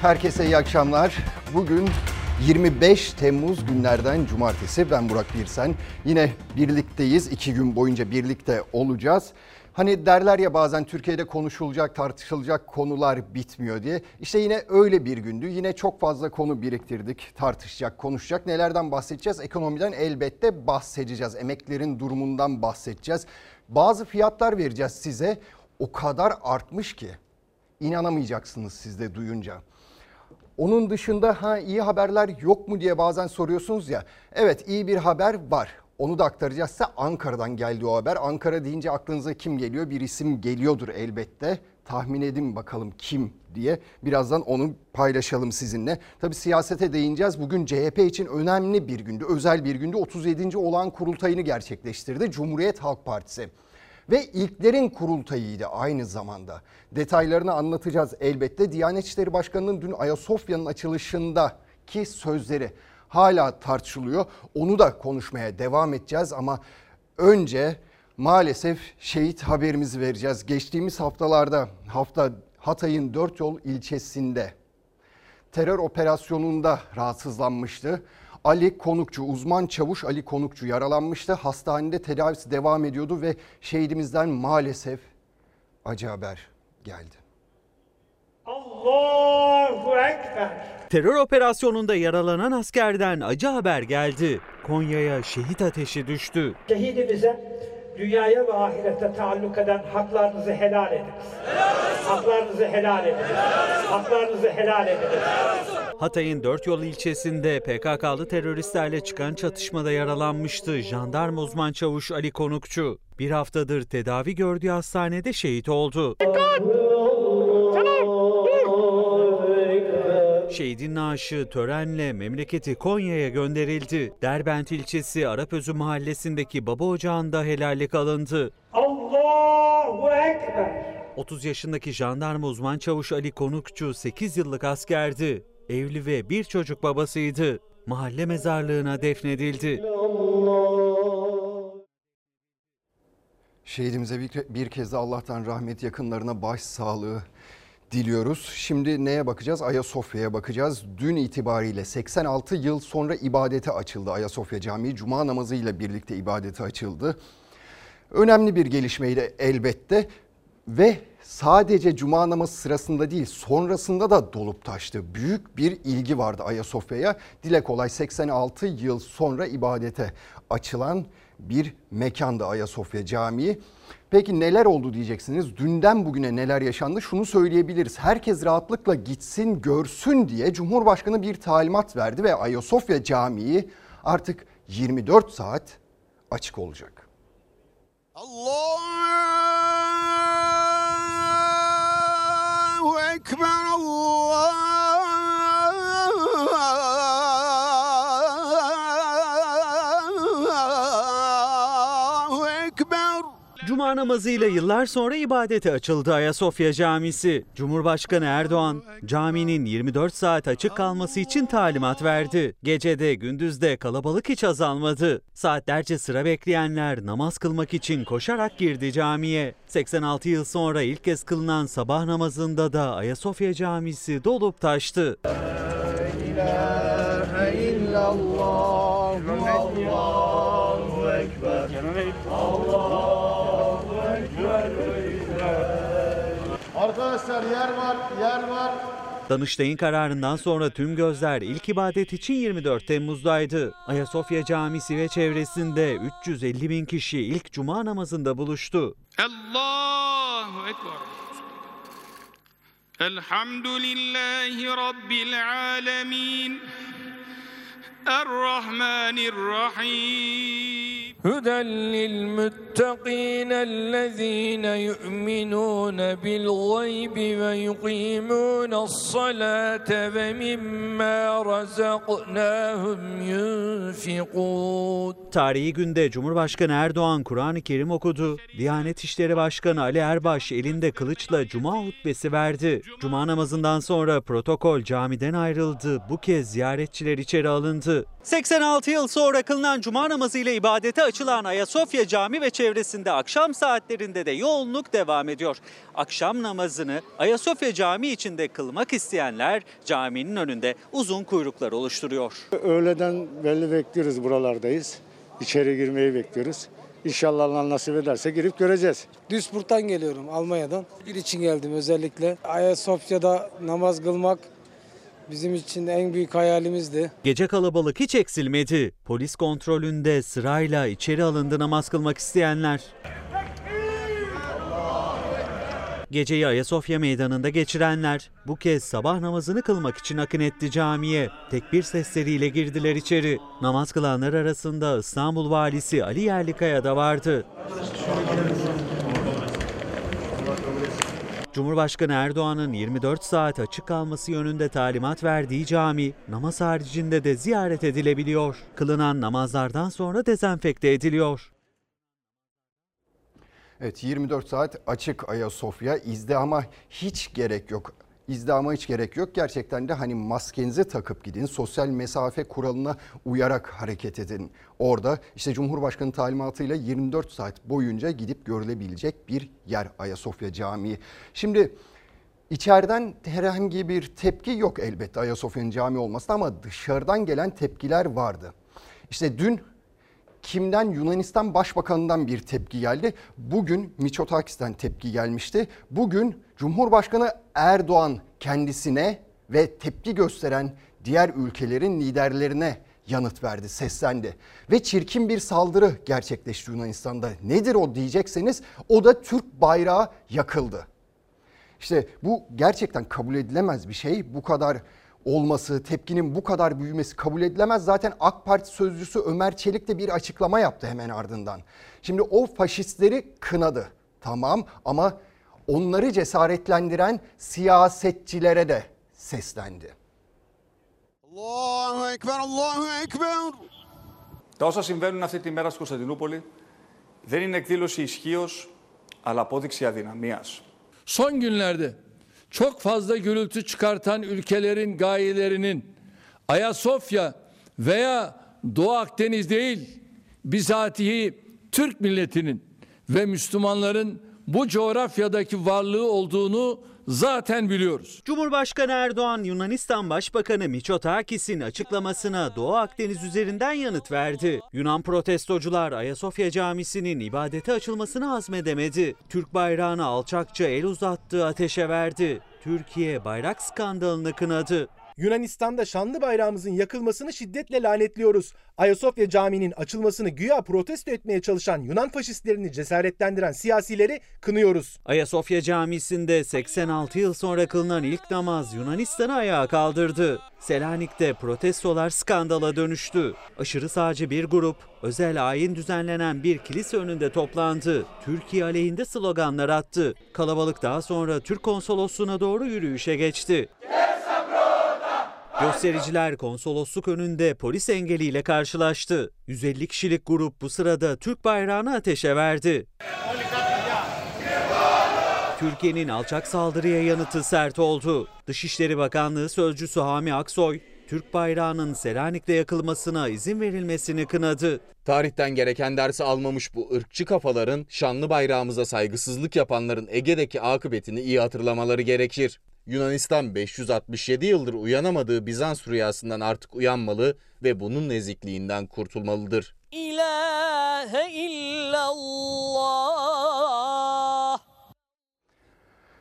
Herkese iyi akşamlar. Bugün 25 Temmuz günlerden cumartesi. Ben Burak Birsen. Yine birlikteyiz. İki gün boyunca birlikte olacağız. Hani derler ya bazen Türkiye'de konuşulacak, tartışılacak konular bitmiyor diye. İşte yine öyle bir gündü. Yine çok fazla konu biriktirdik. Tartışacak, konuşacak. Nelerden bahsedeceğiz? Ekonomiden elbette bahsedeceğiz. Emeklerin durumundan bahsedeceğiz. Bazı fiyatlar vereceğiz size. O kadar artmış ki inanamayacaksınız siz de duyunca. Onun dışında ha iyi haberler yok mu diye bazen soruyorsunuz ya. Evet iyi bir haber var. Onu da aktaracağız size. Ankara'dan geldi o haber. Ankara deyince aklınıza kim geliyor? Bir isim geliyordur elbette. Tahmin edin bakalım kim diye. Birazdan onu paylaşalım sizinle. Tabi siyasete değineceğiz. Bugün CHP için önemli bir gündü. Özel bir gündü. 37. olağan kurultayını gerçekleştirdi. Cumhuriyet Halk Partisi ve ilklerin kurultayıydı aynı zamanda. Detaylarını anlatacağız elbette. Diyanet İşleri Başkanı'nın dün Ayasofya'nın açılışındaki sözleri hala tartışılıyor. Onu da konuşmaya devam edeceğiz ama önce maalesef şehit haberimizi vereceğiz. Geçtiğimiz haftalarda hafta Hatay'ın Dört Yol ilçesinde terör operasyonunda rahatsızlanmıştı. Ali Konukçu, uzman çavuş Ali Konukçu yaralanmıştı. Hastanede tedavisi devam ediyordu ve şehidimizden maalesef acı haber geldi. Allahu Ekber. Terör operasyonunda yaralanan askerden acı haber geldi. Konya'ya şehit ateşi düştü. Şehidimize dünyaya ve ahirete taalluk eden haklarınızı helal ediniz. Haklarınızı helal ediniz. Haklarınızı helal ediniz. Hatay'ın Dört Yol ilçesinde PKK'lı teröristlerle çıkan çatışmada yaralanmıştı jandarma uzman çavuş Ali Konukçu. Bir haftadır tedavi gördüğü hastanede şehit oldu. Şehidin naaşı törenle memleketi Konya'ya gönderildi. Derbent ilçesi Arapözü mahallesindeki baba ocağında helallik alındı. Allahu Ekber. 30 yaşındaki jandarma uzman çavuş Ali Konukçu 8 yıllık askerdi. Evli ve bir çocuk babasıydı. Mahalle mezarlığına defnedildi. Şehidimize bir, bir kez de Allah'tan rahmet yakınlarına baş sağlığı diliyoruz. Şimdi neye bakacağız? Ayasofya'ya bakacağız. Dün itibariyle 86 yıl sonra ibadete açıldı Ayasofya Camii. Cuma namazıyla birlikte ibadete açıldı. Önemli bir gelişmeydi elbette ve sadece cuma namazı sırasında değil sonrasında da dolup taştı. Büyük bir ilgi vardı Ayasofya'ya. Dile kolay 86 yıl sonra ibadete açılan bir mekandı Ayasofya Camii. Peki neler oldu diyeceksiniz. Dünden bugüne neler yaşandı? Şunu söyleyebiliriz. Herkes rahatlıkla gitsin, görsün diye Cumhurbaşkanı bir talimat verdi ve Ayasofya Camii artık 24 saat açık olacak. Allahu Ekber Allahu Cuma namazıyla yıllar sonra ibadete açıldı Ayasofya Camisi. Cumhurbaşkanı Erdoğan caminin 24 saat açık kalması için talimat verdi. Gecede gündüzde kalabalık hiç azalmadı. Saatlerce sıra bekleyenler namaz kılmak için koşarak girdi camiye. 86 yıl sonra ilk kez kılınan sabah namazında da Ayasofya Camisi dolup taştı. Arkadaşlar yer var, yer var. Danıştay'ın kararından sonra tüm gözler ilk ibadet için 24 Temmuz'daydı. Ayasofya Camisi ve çevresinde 350 bin kişi ilk cuma namazında buluştu. Allahu Ekber. Elhamdülillahi Rabbil alemin. Errahmanirrahim. هدى للمتقين الذين يؤمنون بالغيب ويقيمون الصلاة ومما رزقناهم ينفقون Tarihi günde Cumhurbaşkanı Erdoğan Kur'an-ı Kerim okudu. Diyanet İşleri Başkanı Ali Erbaş elinde kılıçla cuma hutbesi verdi. Cuma namazından sonra protokol camiden ayrıldı. Bu kez ziyaretçiler içeri alındı. 86 yıl sonra kılınan cuma namazı ile ibadete açılan Ayasofya Cami ve çevresinde akşam saatlerinde de yoğunluk devam ediyor. Akşam namazını Ayasofya Camii içinde kılmak isteyenler caminin önünde uzun kuyruklar oluşturuyor. Öğleden belli bekliyoruz buralardayız. İçeri girmeyi bekliyoruz. İnşallah Allah nasip ederse girip göreceğiz. Duisburg'dan geliyorum Almanya'dan. Bir için geldim özellikle. Ayasofya'da namaz kılmak bizim için en büyük hayalimizdi. Gece kalabalık hiç eksilmedi. Polis kontrolünde sırayla içeri alındı namaz kılmak isteyenler. Geceyi Ayasofya Meydanı'nda geçirenler bu kez sabah namazını kılmak için akın etti camiye. Tekbir sesleriyle girdiler içeri. Namaz kılanlar arasında İstanbul Valisi Ali Yerlikaya da vardı. Cumhurbaşkanı Erdoğan'ın 24 saat açık kalması yönünde talimat verdiği cami namaz haricinde de ziyaret edilebiliyor. Kılınan namazlardan sonra dezenfekte ediliyor. Evet 24 saat açık Ayasofya izdihama hiç gerek yok. İzdihama hiç gerek yok. Gerçekten de hani maskenizi takıp gidin. Sosyal mesafe kuralına uyarak hareket edin. Orada işte Cumhurbaşkanı talimatıyla 24 saat boyunca gidip görülebilecek bir yer Ayasofya Camii. Şimdi içeriden herhangi bir tepki yok elbette Ayasofya'nın cami olmasına ama dışarıdan gelen tepkiler vardı. İşte dün kimden Yunanistan Başbakanı'ndan bir tepki geldi. Bugün Miçotakis'ten tepki gelmişti. Bugün Cumhurbaşkanı Erdoğan kendisine ve tepki gösteren diğer ülkelerin liderlerine yanıt verdi, seslendi. Ve çirkin bir saldırı gerçekleşti Yunanistan'da. Nedir o diyecekseniz o da Türk bayrağı yakıldı. İşte bu gerçekten kabul edilemez bir şey. Bu kadar olması, tepkinin bu kadar büyümesi kabul edilemez. Zaten AK Parti sözcüsü Ömer Çelik de bir açıklama yaptı hemen ardından. Şimdi o faşistleri kınadı. Tamam ama onları cesaretlendiren siyasetçilere de seslendi. Allahu Ekber, Allahu Ekber. Τα όσα συμβαίνουν αυτή τη μέρα στην Κωνσταντινούπολη δεν είναι εκδήλωση ισχύω, αλλά απόδειξη αδυναμίας. Son günlerde çok fazla gürültü çıkartan ülkelerin gayelerinin Ayasofya veya Doğu Akdeniz değil, bizatihi Türk milletinin ve Müslümanların bu coğrafyadaki varlığı olduğunu zaten biliyoruz. Cumhurbaşkanı Erdoğan Yunanistan Başbakanı Miçotakis'in açıklamasına Doğu Akdeniz üzerinden yanıt verdi. Yunan protestocular Ayasofya Camisi'nin ibadete açılmasını hazmedemedi. Türk bayrağına alçakça el uzattığı ateşe verdi. Türkiye bayrak skandalını kınadı. Yunanistan'da şanlı bayrağımızın yakılmasını şiddetle lanetliyoruz. Ayasofya Camii'nin açılmasını güya protesto etmeye çalışan Yunan faşistlerini cesaretlendiren siyasileri kınıyoruz. Ayasofya Camisi'nde 86 yıl sonra kılınan ilk namaz Yunanistan'ı ayağa kaldırdı. Selanik'te protestolar skandala dönüştü. Aşırı sağcı bir grup özel ayin düzenlenen bir kilise önünde toplandı. Türkiye aleyhinde sloganlar attı. Kalabalık daha sonra Türk konsolosluğuna doğru yürüyüşe geçti. Göstericiler konsolosluk önünde polis engeliyle karşılaştı. 150 kişilik grup bu sırada Türk bayrağını ateşe verdi. Türkiye'nin alçak saldırıya yanıtı sert oldu. Dışişleri Bakanlığı Sözcüsü Hami Aksoy, Türk bayrağının Selanik'te yakılmasına izin verilmesini kınadı. Tarihten gereken dersi almamış bu ırkçı kafaların şanlı bayrağımıza saygısızlık yapanların Ege'deki akıbetini iyi hatırlamaları gerekir. Yunanistan 567 yıldır uyanamadığı Bizans rüyasından artık uyanmalı ve bunun nezikliğinden kurtulmalıdır. İlahe illallah.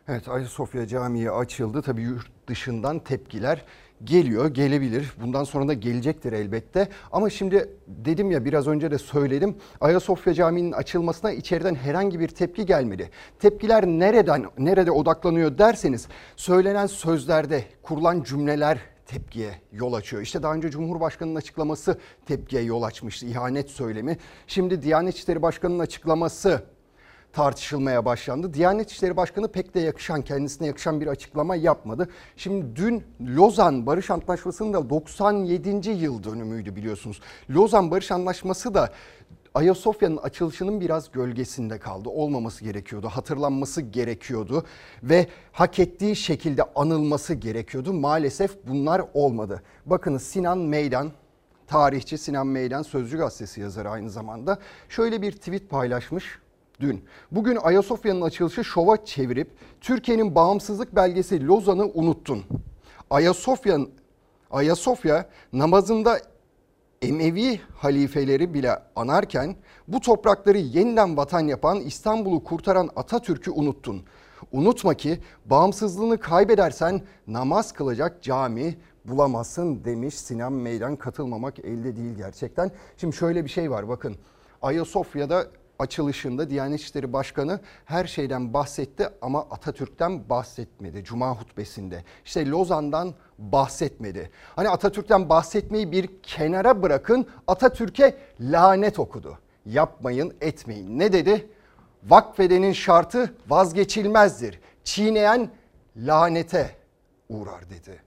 Evet Ayasofya Camii açıldı. Tabii yurt dışından tepkiler geliyor, gelebilir. Bundan sonra da gelecektir elbette. Ama şimdi dedim ya biraz önce de söyledim. Ayasofya Camii'nin açılmasına içeriden herhangi bir tepki gelmedi. Tepkiler nereden, nerede odaklanıyor derseniz söylenen sözlerde kurulan cümleler tepkiye yol açıyor. İşte daha önce Cumhurbaşkanı'nın açıklaması tepkiye yol açmıştı. İhanet söylemi. Şimdi Diyanet İşleri Başkanı'nın açıklaması tartışılmaya başlandı. Diyanet İşleri Başkanı pek de yakışan, kendisine yakışan bir açıklama yapmadı. Şimdi dün Lozan Barış Antlaşması'nın da 97. yıl dönümüydü biliyorsunuz. Lozan Barış Antlaşması da Ayasofya'nın açılışının biraz gölgesinde kaldı. Olmaması gerekiyordu, hatırlanması gerekiyordu ve hak ettiği şekilde anılması gerekiyordu. Maalesef bunlar olmadı. Bakınız Sinan Meydan tarihçi Sinan Meydan Sözcü Gazetesi yazarı aynı zamanda şöyle bir tweet paylaşmış dün. Bugün Ayasofya'nın açılışı şova çevirip Türkiye'nin bağımsızlık belgesi Lozan'ı unuttun. Ayasofya Ayasofya namazında Emevi halifeleri bile anarken bu toprakları yeniden vatan yapan İstanbul'u kurtaran Atatürk'ü unuttun. Unutma ki bağımsızlığını kaybedersen namaz kılacak cami bulamazsın demiş Sinan Meydan katılmamak elde değil gerçekten. Şimdi şöyle bir şey var bakın Ayasofya'da açılışında Diyanet İşleri Başkanı her şeyden bahsetti ama Atatürk'ten bahsetmedi Cuma hutbesinde. İşte Lozan'dan bahsetmedi. Hani Atatürk'ten bahsetmeyi bir kenara bırakın Atatürk'e lanet okudu. Yapmayın etmeyin. Ne dedi? Vakfedenin şartı vazgeçilmezdir. Çiğneyen lanete uğrar dedi.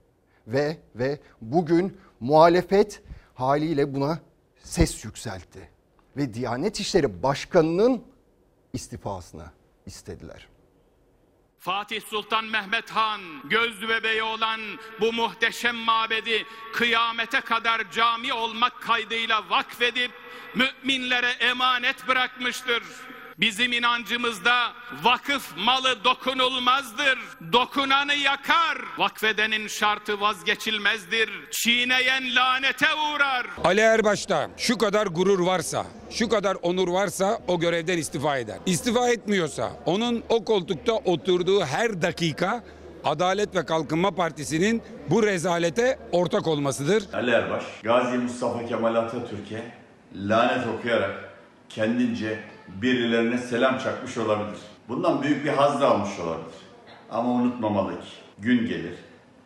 Ve ve bugün muhalefet haliyle buna ses yükseltti ve Diyanet İşleri Başkanı'nın istifasını istediler. Fatih Sultan Mehmet Han göz bebeği olan bu muhteşem mabedi kıyamete kadar cami olmak kaydıyla vakfedip müminlere emanet bırakmıştır. Bizim inancımızda vakıf malı dokunulmazdır. Dokunanı yakar. Vakfedenin şartı vazgeçilmezdir. Çiğneyen lanete uğrar. Ali Erbaş'ta şu kadar gurur varsa, şu kadar onur varsa o görevden istifa eder. İstifa etmiyorsa onun o koltukta oturduğu her dakika Adalet ve Kalkınma Partisi'nin bu rezalete ortak olmasıdır. Ali Erbaş, Gazi Mustafa Kemal Atatürk'e lanet okuyarak kendince birilerine selam çakmış olabilir. Bundan büyük bir haz da almış olabilir. Ama unutmamalı ki gün gelir.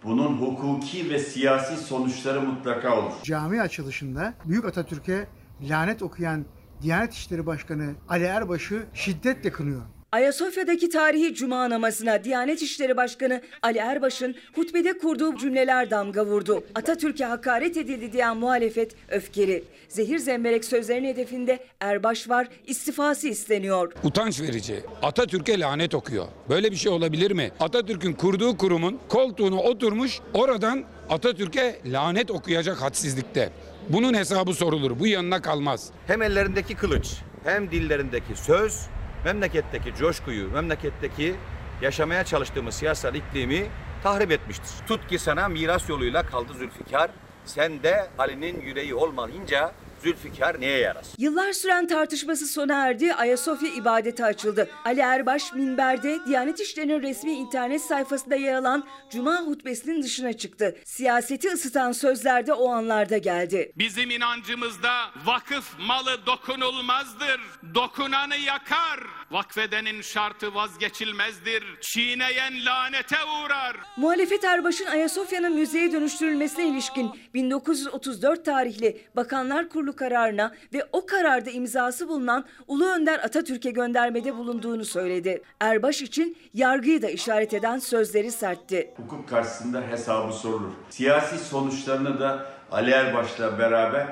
Bunun hukuki ve siyasi sonuçları mutlaka olur. Cami açılışında Büyük Atatürk'e lanet okuyan Diyanet İşleri Başkanı Ali Erbaş'ı şiddetle kınıyor. Ayasofya'daki tarihi cuma namazına Diyanet İşleri Başkanı Ali Erbaş'ın hutbede kurduğu cümleler damga vurdu. Atatürk'e hakaret edildi diyen muhalefet öfkeli. Zehir zemberek sözlerin hedefinde Erbaş var, istifası isteniyor. Utanç verici. Atatürk'e lanet okuyor. Böyle bir şey olabilir mi? Atatürk'ün kurduğu kurumun koltuğuna oturmuş oradan Atatürk'e lanet okuyacak hadsizlikte. Bunun hesabı sorulur. Bu yanına kalmaz. Hem ellerindeki kılıç hem dillerindeki söz memleketteki coşkuyu, memleketteki yaşamaya çalıştığımız siyasal iklimi tahrip etmiştir. Tut ki sana miras yoluyla kaldı Zülfikar. Sen de Ali'nin yüreği olmayınca Zülfikar neye yarar? Yıllar süren tartışması sona erdi. Ayasofya ibadete açıldı. Ali Erbaş minberde Diyanet İşleri'nin resmi internet sayfasında yer alan Cuma hutbesinin dışına çıktı. Siyaseti ısıtan sözler de o anlarda geldi. Bizim inancımızda vakıf malı dokunulmazdır. Dokunanı yakar. Vakfedenin şartı vazgeçilmezdir. Çiğneyen lanete uğrar. Muhalefet Erbaş'ın Ayasofya'nın müzeye dönüştürülmesine ilişkin 1934 tarihli Bakanlar Kurulu kararına ve o kararda imzası bulunan Ulu Önder Atatürk'e göndermede bulunduğunu söyledi. Erbaş için yargıyı da işaret eden sözleri sertti. Hukuk karşısında hesabı sorulur. Siyasi sonuçlarını da Ali Erbaş'la beraber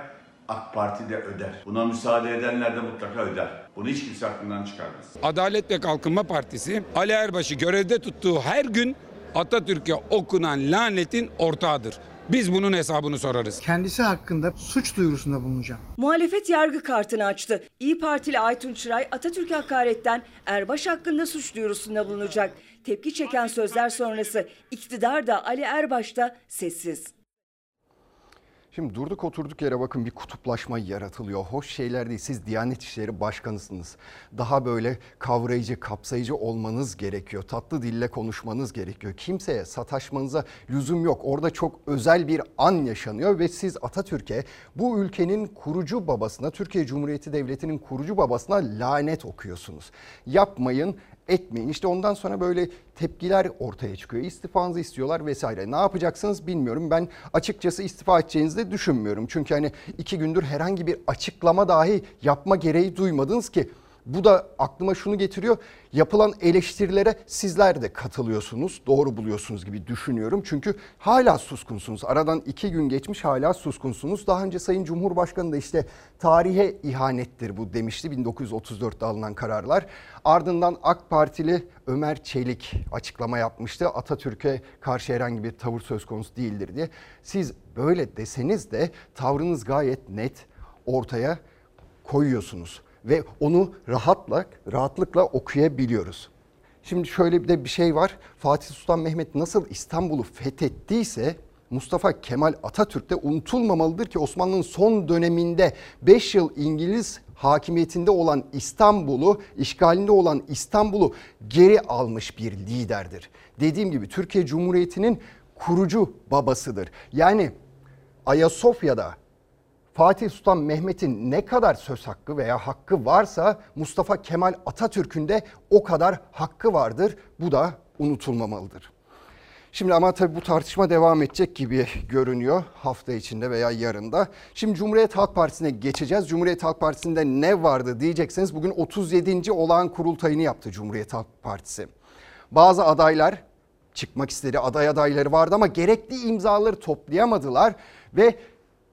AK Parti de öder. Buna müsaade edenler de mutlaka öder. Bunu hiç kimse aklından çıkarmaz. Adalet ve Kalkınma Partisi Ali Erbaş'ı görevde tuttuğu her gün Atatürk'e okunan lanetin ortağıdır. Biz bunun hesabını sorarız. Kendisi hakkında suç duyurusunda bulunacağım. Muhalefet yargı kartını açtı. İyi Partili Aytun Çıray Atatürk hakaretten Erbaş hakkında suç duyurusunda bulunacak. Tepki çeken sözler sonrası iktidar da Ali Erbaş da sessiz. Şimdi durduk oturduk yere bakın bir kutuplaşma yaratılıyor. Hoş şeyler değil. Siz Diyanet İşleri Başkanısınız. Daha böyle kavrayıcı, kapsayıcı olmanız gerekiyor. Tatlı dille konuşmanız gerekiyor. Kimseye sataşmanıza lüzum yok. Orada çok özel bir an yaşanıyor ve siz Atatürk'e bu ülkenin kurucu babasına, Türkiye Cumhuriyeti Devleti'nin kurucu babasına lanet okuyorsunuz. Yapmayın, etmeyin. İşte ondan sonra böyle tepkiler ortaya çıkıyor. İstifanızı istiyorlar vesaire. Ne yapacaksınız bilmiyorum. Ben açıkçası istifa edeceğinizi de düşünmüyorum. Çünkü hani iki gündür herhangi bir açıklama dahi yapma gereği duymadınız ki Bu da aklıma şunu getiriyor. Yapılan eleştirilere sizler de katılıyorsunuz. Doğru buluyorsunuz gibi düşünüyorum. Çünkü hala suskunsunuz. Aradan iki gün geçmiş hala suskunsunuz. Daha önce Sayın Cumhurbaşkanı da işte tarihe ihanettir bu demişti 1934'te alınan kararlar. Ardından AK Partili Ömer Çelik açıklama yapmıştı. Atatürk'e karşı herhangi bir tavır söz konusu değildir diye. Siz böyle deseniz de tavrınız gayet net ortaya koyuyorsunuz ve onu rahatla rahatlıkla okuyabiliyoruz. Şimdi şöyle bir de bir şey var. Fatih Sultan Mehmet nasıl İstanbul'u fethettiyse Mustafa Kemal Atatürk de unutulmamalıdır ki Osmanlı'nın son döneminde 5 yıl İngiliz hakimiyetinde olan İstanbul'u, işgalinde olan İstanbul'u geri almış bir liderdir. Dediğim gibi Türkiye Cumhuriyeti'nin kurucu babasıdır. Yani Ayasofya'da Fatih Sultan Mehmet'in ne kadar söz hakkı veya hakkı varsa Mustafa Kemal Atatürk'ün de o kadar hakkı vardır. Bu da unutulmamalıdır. Şimdi ama tabii bu tartışma devam edecek gibi görünüyor hafta içinde veya yarında. Şimdi Cumhuriyet Halk Partisi'ne geçeceğiz. Cumhuriyet Halk Partisi'nde ne vardı diyecekseniz bugün 37. olağan kurultayını yaptı Cumhuriyet Halk Partisi. Bazı adaylar çıkmak istedi aday adayları vardı ama gerekli imzaları toplayamadılar ve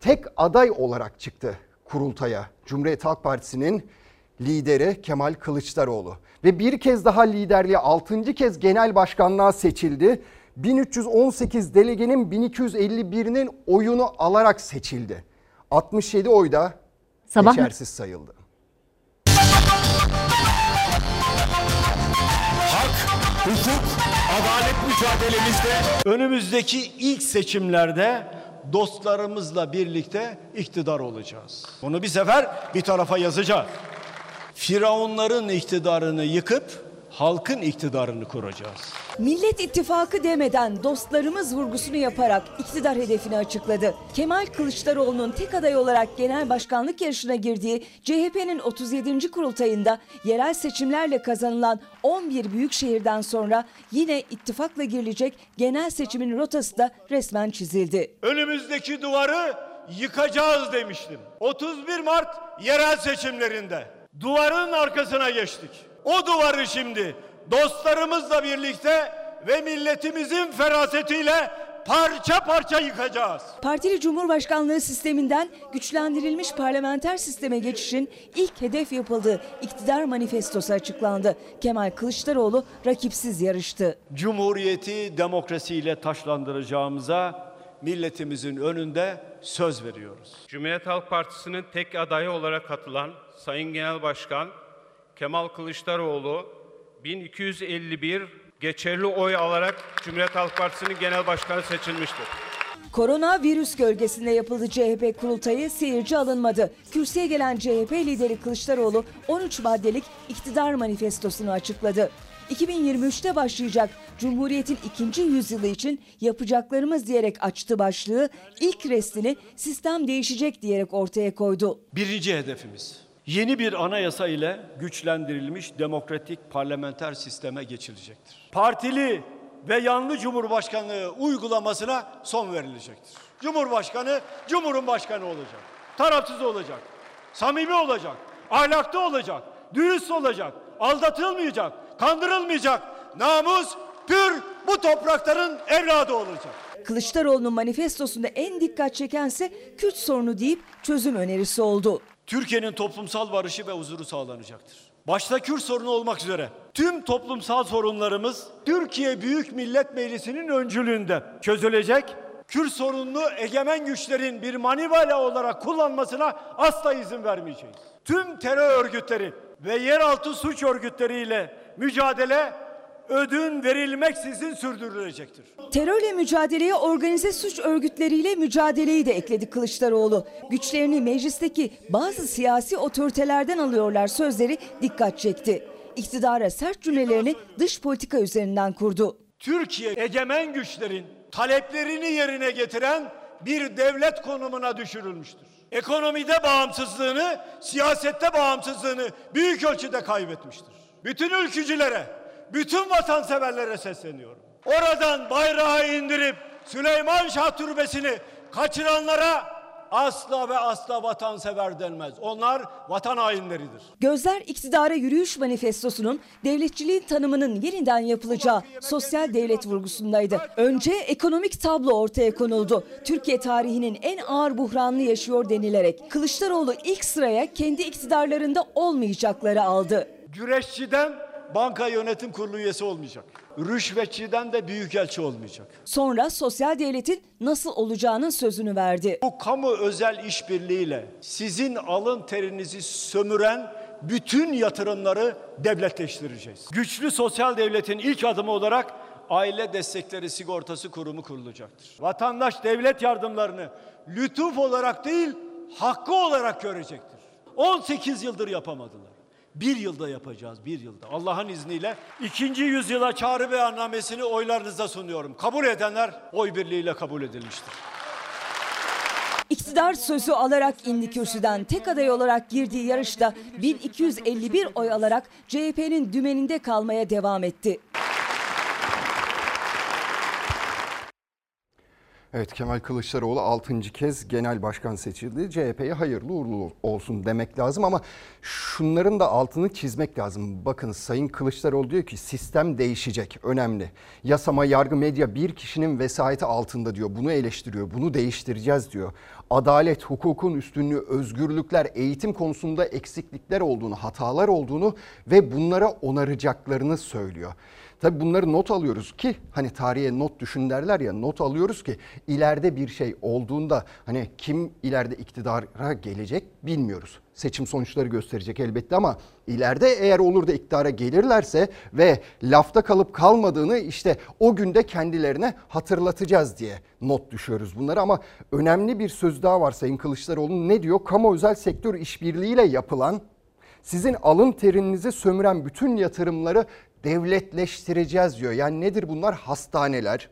tek aday olarak çıktı kurultaya. Cumhuriyet Halk Partisi'nin lideri Kemal Kılıçdaroğlu ve bir kez daha liderliğe 6. kez genel başkanlığa seçildi. 1318 delegenin 1251'inin oyunu alarak seçildi. 67 oyda Sabah- geçersiz sayıldı. hukuk, adalet mücadelemizde önümüzdeki ilk seçimlerde dostlarımızla birlikte iktidar olacağız. Bunu bir sefer bir tarafa yazacağız. Firavunların iktidarını yıkıp halkın iktidarını kuracağız. Millet İttifakı demeden dostlarımız vurgusunu yaparak iktidar hedefini açıkladı. Kemal Kılıçdaroğlu'nun tek aday olarak genel başkanlık yarışına girdiği CHP'nin 37. kurultayında yerel seçimlerle kazanılan 11 büyük şehirden sonra yine ittifakla girilecek genel seçimin rotası da resmen çizildi. Önümüzdeki duvarı yıkacağız demiştim. 31 Mart yerel seçimlerinde duvarın arkasına geçtik. O duvarı şimdi dostlarımızla birlikte ve milletimizin ferasetiyle parça parça yıkacağız. Partili Cumhurbaşkanlığı sisteminden güçlendirilmiş parlamenter sisteme geçişin ilk hedef yapıldığı iktidar manifestosu açıklandı. Kemal Kılıçdaroğlu rakipsiz yarıştı. Cumhuriyeti demokrasiyle taşlandıracağımıza milletimizin önünde söz veriyoruz. Cumhuriyet Halk Partisi'nin tek adayı olarak katılan Sayın Genel Başkan Kemal Kılıçdaroğlu 1251 geçerli oy alarak Cumhuriyet Halk Partisi'nin genel başkanı seçilmiştir. Korona virüs gölgesinde yapıldı CHP kurultayı seyirci alınmadı. Kürsüye gelen CHP lideri Kılıçdaroğlu 13 maddelik iktidar manifestosunu açıkladı. 2023'te başlayacak Cumhuriyet'in ikinci yüzyılı için yapacaklarımız diyerek açtı başlığı ilk restini sistem değişecek diyerek ortaya koydu. Birinci hedefimiz yeni bir anayasa ile güçlendirilmiş demokratik parlamenter sisteme geçilecektir. Partili ve yanlı cumhurbaşkanlığı uygulamasına son verilecektir. Cumhurbaşkanı Cumhurun başkanı olacak. Tarafsız olacak. Samimi olacak. Ahlaklı olacak. Dürüst olacak. Aldatılmayacak. Kandırılmayacak. Namus pür bu toprakların evladı olacak. Kılıçdaroğlu'nun manifestosunda en dikkat çekense Kürt sorunu deyip çözüm önerisi oldu. Türkiye'nin toplumsal barışı ve huzuru sağlanacaktır. Başta Kürt sorunu olmak üzere tüm toplumsal sorunlarımız Türkiye Büyük Millet Meclisi'nin öncülüğünde çözülecek. Kürt sorununu egemen güçlerin bir manivela olarak kullanmasına asla izin vermeyeceğiz. Tüm terör örgütleri ve yeraltı suç örgütleriyle mücadele ödün verilmeksizin sürdürülecektir. Terörle mücadeleye organize suç örgütleriyle mücadeleyi de ekledi Kılıçdaroğlu. Güçlerini meclisteki bazı siyasi otoritelerden alıyorlar sözleri dikkat çekti. İktidara sert cümlelerini dış politika üzerinden kurdu. Türkiye egemen güçlerin taleplerini yerine getiren bir devlet konumuna düşürülmüştür. Ekonomide bağımsızlığını, siyasette bağımsızlığını büyük ölçüde kaybetmiştir. Bütün ülkücülere, bütün vatanseverlere sesleniyorum. Oradan bayrağı indirip Süleyman Şah Türbesi'ni kaçıranlara asla ve asla vatansever denmez. Onlar vatan hainleridir. Gözler iktidara yürüyüş manifestosunun devletçiliğin tanımının yeniden yapılacağı sosyal devlet vurgusundaydı. Önce ekonomik tablo ortaya konuldu. Türkiye tarihinin en ağır buhranını yaşıyor denilerek Kılıçdaroğlu ilk sıraya kendi iktidarlarında olmayacakları aldı. Güreşçiden banka yönetim kurulu üyesi olmayacak. Rüşvetçiden de büyükelçi olmayacak. Sonra sosyal devletin nasıl olacağının sözünü verdi. Bu kamu özel işbirliğiyle sizin alın terinizi sömüren bütün yatırımları devletleştireceğiz. Güçlü sosyal devletin ilk adımı olarak aile destekleri sigortası kurumu kurulacaktır. Vatandaş devlet yardımlarını lütuf olarak değil hakkı olarak görecektir. 18 yıldır yapamadılar. Bir yılda yapacağız, bir yılda. Allah'ın izniyle ikinci yüzyıla çağrı beyannamesini oylarınıza sunuyorum. Kabul edenler oy birliğiyle kabul edilmiştir. İktidar sözü alarak indi kürsüden tek aday olarak girdiği yarışta 1251 oy alarak CHP'nin dümeninde kalmaya devam etti. Evet Kemal Kılıçdaroğlu 6. kez genel başkan seçildi. CHP'ye hayırlı uğurlu olsun demek lazım ama şunların da altını çizmek lazım. Bakın Sayın Kılıçdaroğlu diyor ki sistem değişecek. Önemli. Yasama, yargı, medya bir kişinin vesayeti altında diyor. Bunu eleştiriyor. Bunu değiştireceğiz diyor. Adalet, hukukun üstünlüğü, özgürlükler, eğitim konusunda eksiklikler olduğunu, hatalar olduğunu ve bunlara onaracaklarını söylüyor. Tabi bunları not alıyoruz ki hani tarihe not düşün derler ya not alıyoruz ki ileride bir şey olduğunda hani kim ileride iktidara gelecek bilmiyoruz. Seçim sonuçları gösterecek elbette ama ileride eğer olur da iktidara gelirlerse ve lafta kalıp kalmadığını işte o günde kendilerine hatırlatacağız diye not düşüyoruz bunları ama önemli bir söz daha var Sayın Kılıçdaroğlu ne diyor? Kamu özel sektör işbirliğiyle yapılan sizin alın terinizi sömüren bütün yatırımları devletleştireceğiz diyor. Yani nedir bunlar? Hastaneler,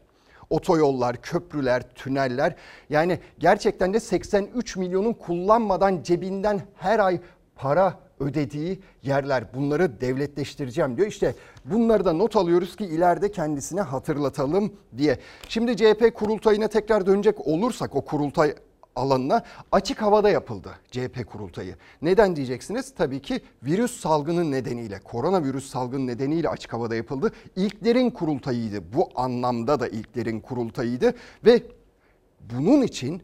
otoyollar, köprüler, tüneller. Yani gerçekten de 83 milyonun kullanmadan cebinden her ay para ödediği yerler. Bunları devletleştireceğim diyor. İşte bunları da not alıyoruz ki ileride kendisine hatırlatalım diye. Şimdi CHP kurultayına tekrar dönecek olursak o kurultay alanına açık havada yapıldı CHP kurultayı. Neden diyeceksiniz? Tabii ki virüs salgını nedeniyle, koronavirüs salgını nedeniyle açık havada yapıldı. İlklerin kurultayıydı. Bu anlamda da ilklerin kurultayıydı ve bunun için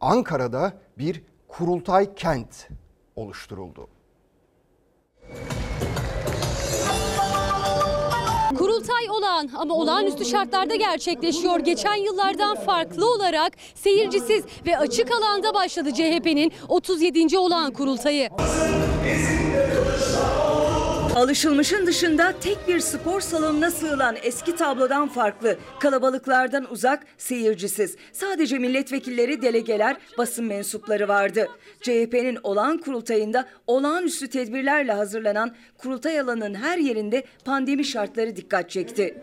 Ankara'da bir kurultay kent oluşturuldu. Kurultay olağan ama olağanüstü şartlarda gerçekleşiyor. Geçen yıllardan farklı olarak seyircisiz ve açık alanda başladı CHP'nin 37. olağan kurultayı. Alışılmışın dışında tek bir spor salonuna sığılan eski tablodan farklı. Kalabalıklardan uzak, seyircisiz. Sadece milletvekilleri, delegeler, basın mensupları vardı. CHP'nin olağan kurultayında olağanüstü tedbirlerle hazırlanan kurultay alanının her yerinde pandemi şartları dikkat çekti.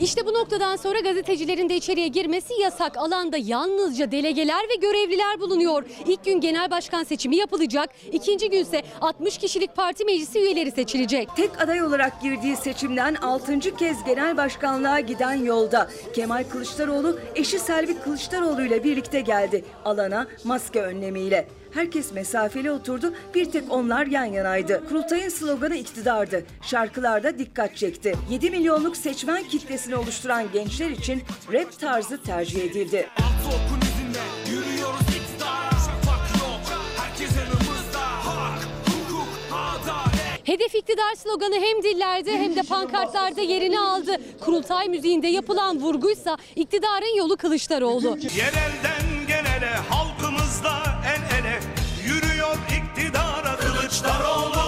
İşte bu noktadan sonra gazetecilerin de içeriye girmesi yasak. Alanda yalnızca delegeler ve görevliler bulunuyor. İlk gün genel başkan seçimi yapılacak. İkinci günse 60 kişilik parti meclisi üyeleri seçilecek. Tek aday olarak girdiği seçimden 6. kez genel başkanlığa giden yolda Kemal Kılıçdaroğlu eşi Selvi Kılıçdaroğlu ile birlikte geldi. Alana maske önlemiyle. Herkes mesafeli oturdu, bir tek onlar yan yanaydı. Kurultayın sloganı iktidardı. Şarkılarda dikkat çekti. 7 milyonluk seçmen kitlesini oluşturan gençler için rap tarzı tercih edildi. Yürüyoruz iktidara Şafak yok Herkes yanımızda Hak, hukuk, adalet Hedef iktidar sloganı hem dillerde hem de pankartlarda yerini aldı. Kurultay müziğinde yapılan vurguysa iktidarın yolu Kılıçdaroğlu. Yerelden genele halkımızla Kılıçdaroğlu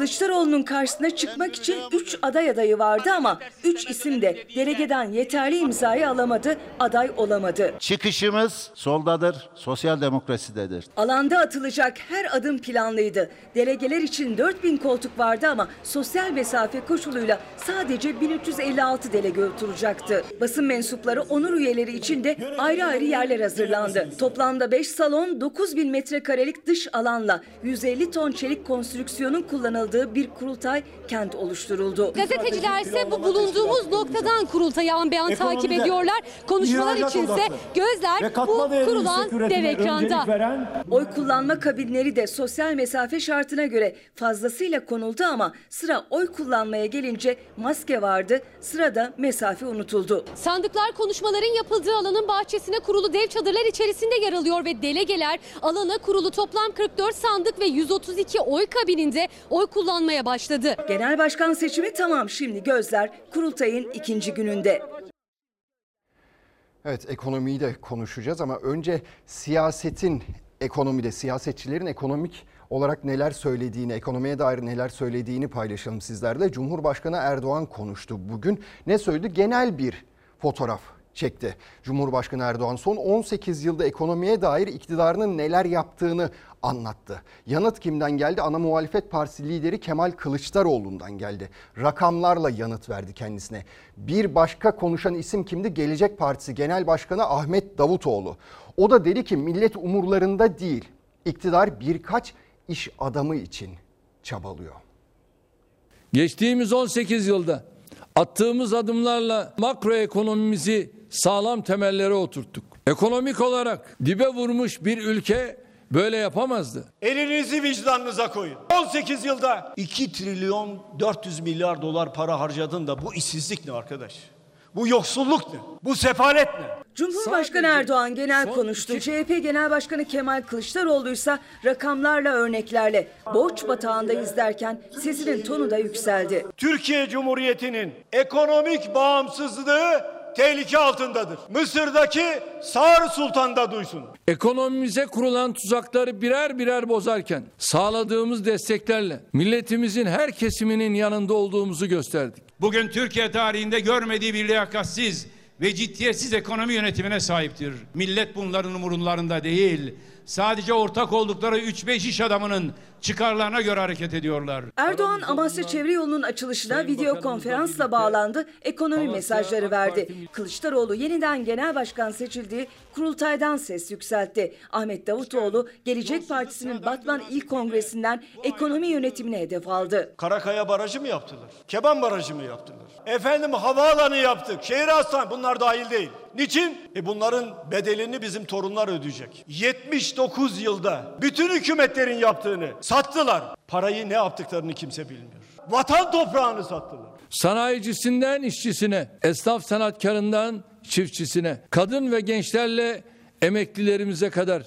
Kılıçdaroğlu'nun karşısına çıkmak için 3 aday adayı vardı ama 3 isim de delegeden yeterli imzayı alamadı, aday olamadı. Çıkışımız soldadır, sosyal demokrasidedir. Alanda atılacak her adım planlıydı. Delegeler için 4000 koltuk vardı ama sosyal mesafe koşuluyla sadece 1356 delege oturacaktı. Basın mensupları onur üyeleri için de ayrı ayrı yerler hazırlandı. Toplamda 5 salon 9000 metrekarelik dış alanla 150 ton çelik konstrüksiyonun kullanıldığı katıldığı bir kurultay kent oluşturuldu. Gazeteciler ise bu bulunduğumuz noktadan kurultayı an be an takip ediyorlar. Konuşmalar içinse gözler bu kurulan dev ekranda. veren Oy kullanma kabinleri de sosyal mesafe şartına göre fazlasıyla konuldu ama sıra oy kullanmaya gelince maske vardı, sırada mesafe unutuldu. Sandıklar konuşmaların yapıldığı alanın bahçesine kurulu dev çadırlar içerisinde yer alıyor ve delegeler alana kurulu toplam 44 sandık ve 132 oy kabininde oy kullanmaya başladı. Genel başkan seçimi tamam şimdi gözler kurultayın ikinci gününde. Evet ekonomiyi de konuşacağız ama önce siyasetin ekonomide siyasetçilerin ekonomik olarak neler söylediğini, ekonomiye dair neler söylediğini paylaşalım sizlerle. Cumhurbaşkanı Erdoğan konuştu bugün. Ne söyledi? Genel bir fotoğraf çekti. Cumhurbaşkanı Erdoğan son 18 yılda ekonomiye dair iktidarının neler yaptığını anlattı. Yanıt kimden geldi? Ana muhalefet partisi lideri Kemal Kılıçdaroğlu'ndan geldi. Rakamlarla yanıt verdi kendisine. Bir başka konuşan isim kimdi? Gelecek Partisi Genel Başkanı Ahmet Davutoğlu. O da dedi ki millet umurlarında değil. İktidar birkaç iş adamı için çabalıyor. Geçtiğimiz 18 yılda attığımız adımlarla makro ekonomimizi sağlam temellere oturttuk. Ekonomik olarak dibe vurmuş bir ülke böyle yapamazdı. Elinizi vicdanınıza koyun. 18 yılda 2 trilyon 400 milyar dolar para harcadın da bu işsizlik ne arkadaş? Bu yoksulluk ne? Bu sefalet ne? Cumhurbaşkanı Erdoğan genel konuştu. CHP Genel Başkanı Kemal Kılıçdaroğlu ise rakamlarla örneklerle borç batağındayız derken sesinin tonu da yükseldi. Türkiye Cumhuriyeti'nin ekonomik bağımsızlığı tehlike altındadır. Mısır'daki Sağır Sultan da duysun. Ekonomimize kurulan tuzakları birer birer bozarken sağladığımız desteklerle milletimizin her kesiminin yanında olduğumuzu gösterdik. Bugün Türkiye tarihinde görmediği bir liyakatsiz ve ciddiyetsiz ekonomi yönetimine sahiptir. Millet bunların umurlarında değil. Sadece ortak oldukları 3-5 iş adamının çıkarlarına göre hareket ediyorlar. Erdoğan Amasya Çevre Yolu'nun açılışına video konferansla bağlandı, ekonomi mesajları verdi. Kılıçdaroğlu yeniden genel başkan seçildiği kurultaydan ses yükseltti. Ahmet Davutoğlu Gelecek Partisi'nin Batman İl Kongresi'nden ekonomi yönetimine hedef aldı. Karakaya Barajı mı yaptılar? Keban Barajı mı yaptılar? Efendim havaalanı yaptık. Şehir hastane bunlar dahil değil. Niçin? E bunların bedelini bizim torunlar ödeyecek. 79 yılda bütün hükümetlerin yaptığını sattılar. Parayı ne yaptıklarını kimse bilmiyor. Vatan toprağını sattılar. Sanayicisinden işçisine, esnaf sanatkarından çiftçisine, kadın ve gençlerle emeklilerimize kadar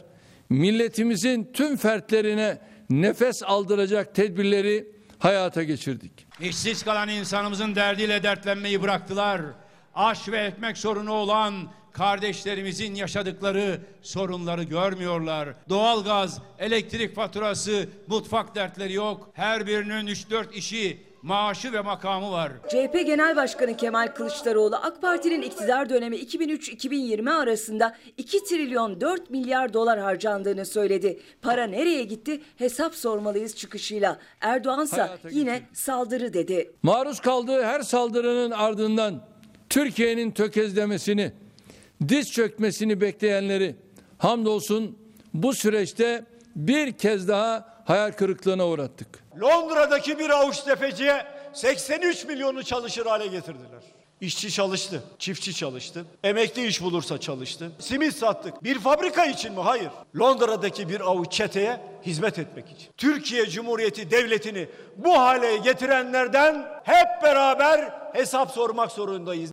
milletimizin tüm fertlerine nefes aldıracak tedbirleri hayata geçirdik. İşsiz kalan insanımızın derdiyle dertlenmeyi bıraktılar. Aş ve ekmek sorunu olan kardeşlerimizin yaşadıkları sorunları görmüyorlar. Doğalgaz, elektrik faturası, mutfak dertleri yok. Her birinin 3-4 işi, maaşı ve makamı var. CHP Genel Başkanı Kemal Kılıçdaroğlu AK Parti'nin iktidar dönemi 2003-2020 arasında 2 trilyon 4 milyar dolar harcandığını söyledi. Para nereye gitti hesap sormalıyız çıkışıyla. Erdoğansa Hayata yine saldırı dedi. Maruz kaldığı her saldırının ardından Türkiye'nin tökezlemesini, diz çökmesini bekleyenleri hamdolsun bu süreçte bir kez daha hayal kırıklığına uğrattık. Londra'daki bir avuç tefeciye 83 milyonu çalışır hale getirdiler. İşçi çalıştı, çiftçi çalıştı, emekli iş bulursa çalıştı. Simit sattık. Bir fabrika için mi? Hayır. Londra'daki bir avuç çeteye hizmet etmek için. Türkiye Cumhuriyeti Devleti'ni bu hale getirenlerden hep beraber hesap sormak zorundayız.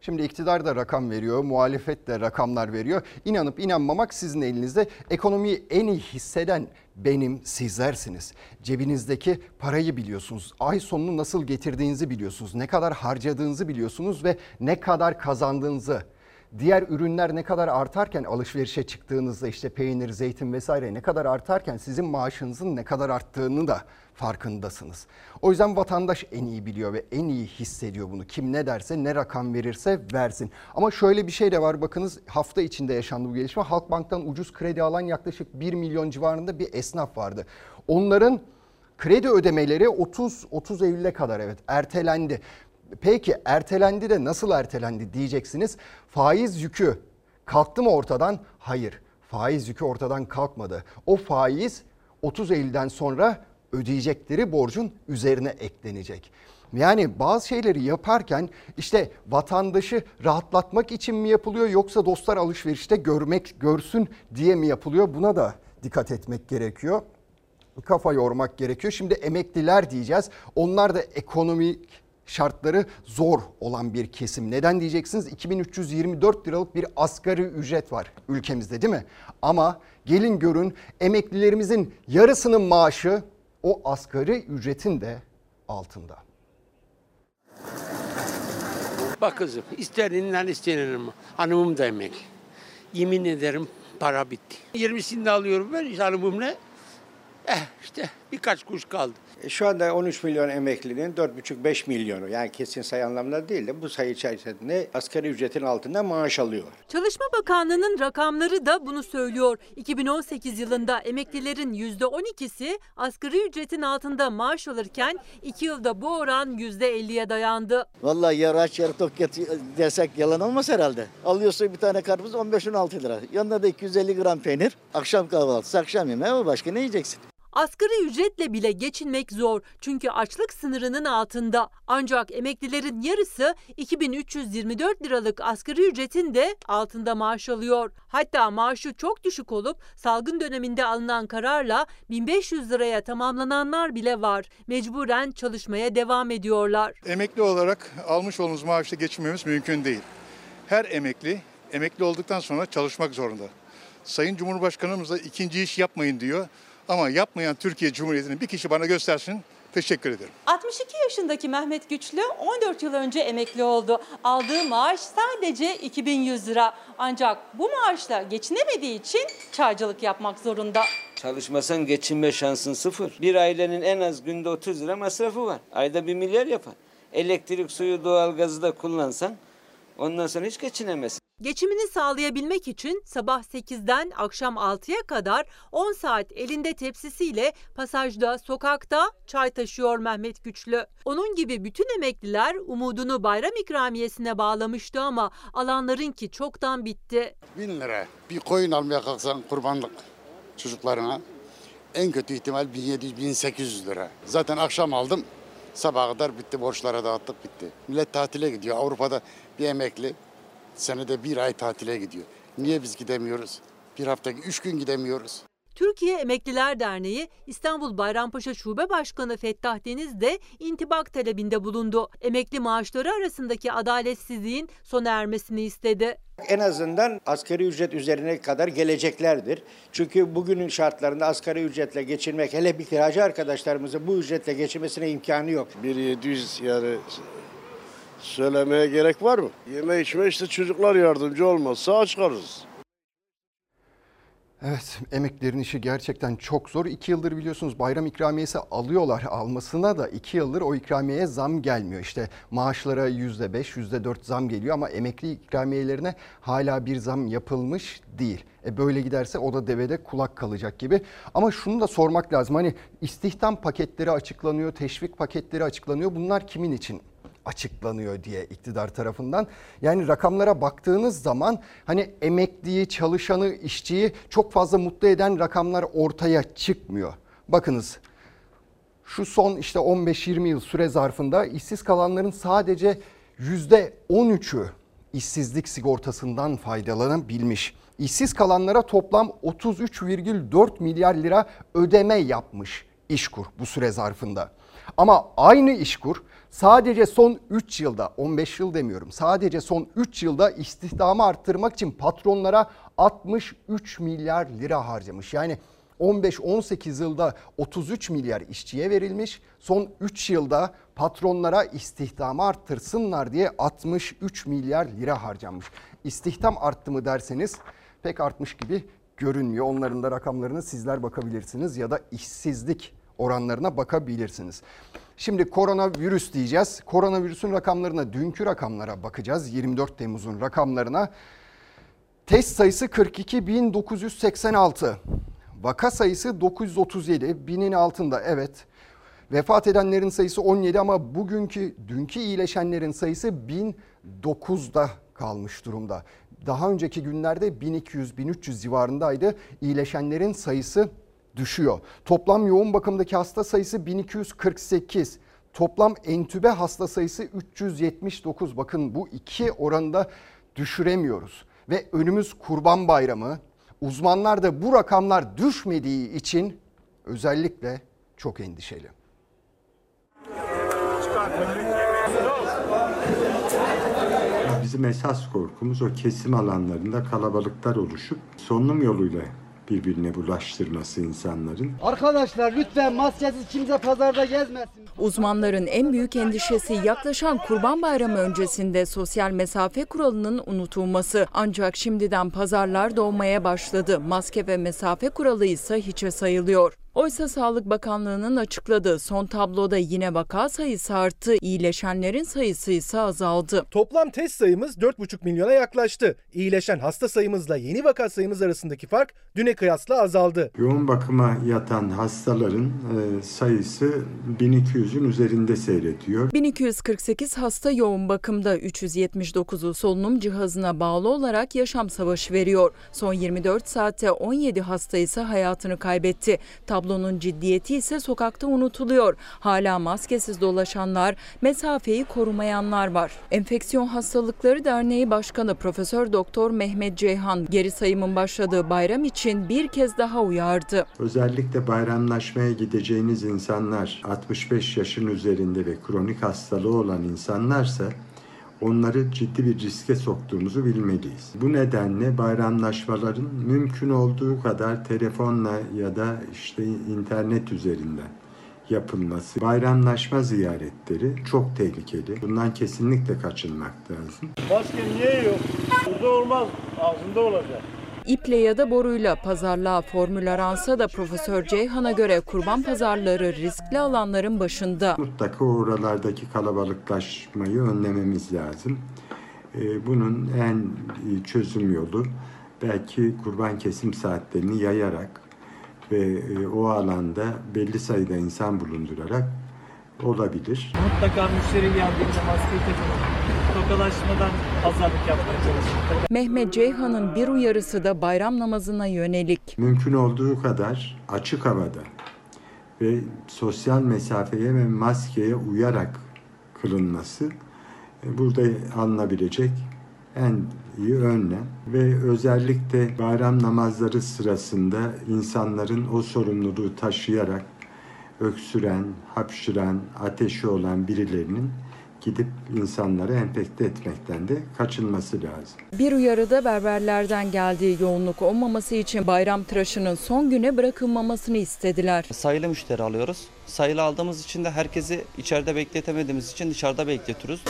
Şimdi iktidar da rakam veriyor, muhalefet de rakamlar veriyor. İnanıp inanmamak sizin elinizde. Ekonomiyi en iyi hisseden benim, sizlersiniz. Cebinizdeki parayı biliyorsunuz. Ay sonunu nasıl getirdiğinizi biliyorsunuz. Ne kadar harcadığınızı biliyorsunuz ve ne kadar kazandığınızı. Diğer ürünler ne kadar artarken alışverişe çıktığınızda işte peynir, zeytin vesaire ne kadar artarken sizin maaşınızın ne kadar arttığını da farkındasınız. O yüzden vatandaş en iyi biliyor ve en iyi hissediyor bunu. Kim ne derse ne rakam verirse versin. Ama şöyle bir şey de var bakınız hafta içinde yaşandı bu gelişme. Halkbank'tan ucuz kredi alan yaklaşık 1 milyon civarında bir esnaf vardı. Onların kredi ödemeleri 30 30 Eylül'e kadar evet ertelendi. Peki ertelendi de nasıl ertelendi diyeceksiniz. Faiz yükü kalktı mı ortadan? Hayır. Faiz yükü ortadan kalkmadı. O faiz 30 Eylül'den sonra ödeyecekleri borcun üzerine eklenecek. Yani bazı şeyleri yaparken işte vatandaşı rahatlatmak için mi yapılıyor yoksa dostlar alışverişte görmek görsün diye mi yapılıyor? Buna da dikkat etmek gerekiyor. Kafa yormak gerekiyor. Şimdi emekliler diyeceğiz. Onlar da ekonomik şartları zor olan bir kesim. Neden diyeceksiniz? 2324 liralık bir asgari ücret var ülkemizde değil mi? Ama gelin görün emeklilerimizin yarısının maaşı o asgari ücretin de altında. Bak kızım istenilen istenilen hanımım da emekli. Yemin ederim para bitti. 20'sini de alıyorum ben hanımımla. Eh işte birkaç kuş kaldı. Şu anda 13 milyon emeklinin 4,5-5 milyonu yani kesin sayı anlamda değil de bu sayı içerisinde asgari ücretin altında maaş alıyor. Çalışma Bakanlığı'nın rakamları da bunu söylüyor. 2018 yılında emeklilerin %12'si asgari ücretin altında maaş alırken 2 yılda bu oran %50'ye dayandı. Vallahi yarı aç yarı tok desek yalan olmaz herhalde. Alıyorsun bir tane karpuz 15-16 lira. Yanında da 250 gram peynir. Akşam kahvaltısı, akşam yemeği ama başka ne yiyeceksin? Asgari ücretle bile geçinmek zor çünkü açlık sınırının altında. Ancak emeklilerin yarısı 2324 liralık asgari ücretin de altında maaş alıyor. Hatta maaşı çok düşük olup salgın döneminde alınan kararla 1500 liraya tamamlananlar bile var. Mecburen çalışmaya devam ediyorlar. Emekli olarak almış olduğumuz maaşla geçinmemiz mümkün değil. Her emekli, emekli olduktan sonra çalışmak zorunda. Sayın Cumhurbaşkanımız da ikinci iş yapmayın diyor. Ama yapmayan Türkiye Cumhuriyeti'nin bir kişi bana göstersin. Teşekkür ederim. 62 yaşındaki Mehmet Güçlü 14 yıl önce emekli oldu. Aldığı maaş sadece 2100 lira. Ancak bu maaşla geçinemediği için çaycılık yapmak zorunda. Çalışmasan geçinme şansın sıfır. Bir ailenin en az günde 30 lira masrafı var. Ayda bir milyar yapar. Elektrik, suyu, doğalgazı da kullansan ondan sonra hiç geçinemezsin. Geçimini sağlayabilmek için sabah 8'den akşam 6'ya kadar 10 saat elinde tepsisiyle pasajda, sokakta çay taşıyor Mehmet Güçlü. Onun gibi bütün emekliler umudunu bayram ikramiyesine bağlamıştı ama alanlarınki çoktan bitti. Bin lira. Bir koyun almaya kalksan kurbanlık çocuklarına en kötü ihtimal 1700-1800 lira. Zaten akşam aldım. Sabaha kadar bitti. Borçlara dağıttık bitti. Millet tatile gidiyor. Avrupa'da bir emekli senede bir ay tatile gidiyor. Niye biz gidemiyoruz? Bir haftaki üç gün gidemiyoruz. Türkiye Emekliler Derneği İstanbul Bayrampaşa Şube Başkanı Fettah Deniz de intibak talebinde bulundu. Emekli maaşları arasındaki adaletsizliğin sona ermesini istedi. En azından asgari ücret üzerine kadar geleceklerdir. Çünkü bugünün şartlarında asgari ücretle geçinmek hele bir kiracı arkadaşlarımızın bu ücretle geçinmesine imkanı yok. 1700 yani söylemeye gerek var mı? Yeme içme işte çocuklar yardımcı olmazsa aç kalırız. Evet emeklerin işi gerçekten çok zor. İki yıldır biliyorsunuz bayram ikramiyesi alıyorlar. Almasına da iki yıldır o ikramiyeye zam gelmiyor. İşte maaşlara yüzde beş, yüzde dört zam geliyor ama emekli ikramiyelerine hala bir zam yapılmış değil. E böyle giderse o da devede kulak kalacak gibi. Ama şunu da sormak lazım. Hani istihdam paketleri açıklanıyor, teşvik paketleri açıklanıyor. Bunlar kimin için? Açıklanıyor diye iktidar tarafından. Yani rakamlara baktığınız zaman hani emekliyi, çalışanı, işçiyi çok fazla mutlu eden rakamlar ortaya çıkmıyor. Bakınız şu son işte 15-20 yıl süre zarfında işsiz kalanların sadece %13'ü işsizlik sigortasından faydalanabilmiş. İşsiz kalanlara toplam 33,4 milyar lira ödeme yapmış İşkur bu süre zarfında. Ama aynı İşkur sadece son 3 yılda 15 yıl demiyorum sadece son 3 yılda istihdamı arttırmak için patronlara 63 milyar lira harcamış. Yani 15-18 yılda 33 milyar işçiye verilmiş. Son 3 yılda patronlara istihdamı arttırsınlar diye 63 milyar lira harcanmış. İstihdam arttı mı derseniz pek artmış gibi görünmüyor. Onların da rakamlarını sizler bakabilirsiniz ya da işsizlik oranlarına bakabilirsiniz. Şimdi koronavirüs diyeceğiz. Koronavirüsün rakamlarına, dünkü rakamlara bakacağız. 24 Temmuz'un rakamlarına. Test sayısı 42.986. Vaka sayısı 937. Binin altında evet. Vefat edenlerin sayısı 17 ama bugünkü, dünkü iyileşenlerin sayısı 1009'da kalmış durumda. Daha önceki günlerde 1200-1300 civarındaydı. İyileşenlerin sayısı düşüyor. Toplam yoğun bakımdaki hasta sayısı 1248. Toplam entübe hasta sayısı 379. Bakın bu iki oranda düşüremiyoruz. Ve önümüz Kurban Bayramı. Uzmanlar da bu rakamlar düşmediği için özellikle çok endişeli. Bizim esas korkumuz o kesim alanlarında kalabalıklar oluşup solunum yoluyla birbirine bulaştırması insanların. Arkadaşlar lütfen maskesiz kimse pazarda gezmesin. Uzmanların en büyük endişesi yaklaşan Kurban Bayramı öncesinde sosyal mesafe kuralının unutulması. Ancak şimdiden pazarlar doğmaya başladı. Maske ve mesafe kuralı ise hiçe sayılıyor. Oysa Sağlık Bakanlığı'nın açıkladığı son tabloda yine vaka sayısı arttı, iyileşenlerin sayısı ise azaldı. Toplam test sayımız 4,5 milyona yaklaştı. İyileşen hasta sayımızla yeni vaka sayımız arasındaki fark düne kıyasla azaldı. Yoğun bakıma yatan hastaların e, sayısı 1200'ün üzerinde seyrediyor. 1248 hasta yoğun bakımda 379'u solunum cihazına bağlı olarak yaşam savaşı veriyor. Son 24 saatte 17 hasta ise hayatını kaybetti. Tablonun ciddiyeti ise sokakta unutuluyor. Hala maskesiz dolaşanlar, mesafeyi korumayanlar var. Enfeksiyon Hastalıkları Derneği Başkanı Profesör Doktor Mehmet Ceyhan geri sayımın başladığı bayram için bir kez daha uyardı. Özellikle bayramlaşmaya gideceğiniz insanlar 65 yaşın üzerinde ve kronik hastalığı olan insanlarsa onları ciddi bir riske soktuğumuzu bilmeliyiz. Bu nedenle bayramlaşmaların mümkün olduğu kadar telefonla ya da işte internet üzerinden yapılması, bayramlaşma ziyaretleri çok tehlikeli. Bundan kesinlikle kaçınmak lazım. Maske niye yok? Burada olmaz. Ağzında olacak. İple ya da boruyla pazarlığa formül aransa da Profesör Ceyhan'a göre kurban pazarları riskli alanların başında. Mutlaka oralardaki kalabalıklaşmayı önlememiz lazım. Ee, Bunun en çözüm yolu belki kurban kesim saatlerini yayarak ve e, o alanda belli sayıda insan bulundurarak olabilir. Mutlaka müşteri geldiğinde maskeyi takın. Tokalaşmadan pazarlık yapmaya çalışın. Mehmet Ceyhan'ın bir uyarısı da bayram namazına yönelik. Mümkün olduğu kadar açık havada ve sosyal mesafeye ve maskeye uyarak kılınması e, burada alınabilecek en iyi önlem ve özellikle bayram namazları sırasında insanların o sorumluluğu taşıyarak öksüren, hapşıran, ateşi olan birilerinin gidip insanları enfekte etmekten de kaçınması lazım. Bir uyarıda berberlerden geldiği yoğunluk olmaması için bayram tıraşının son güne bırakılmamasını istediler. Sayılı müşteri alıyoruz. Sayılı aldığımız için de herkesi içeride bekletemediğimiz için dışarıda bekletiyoruz.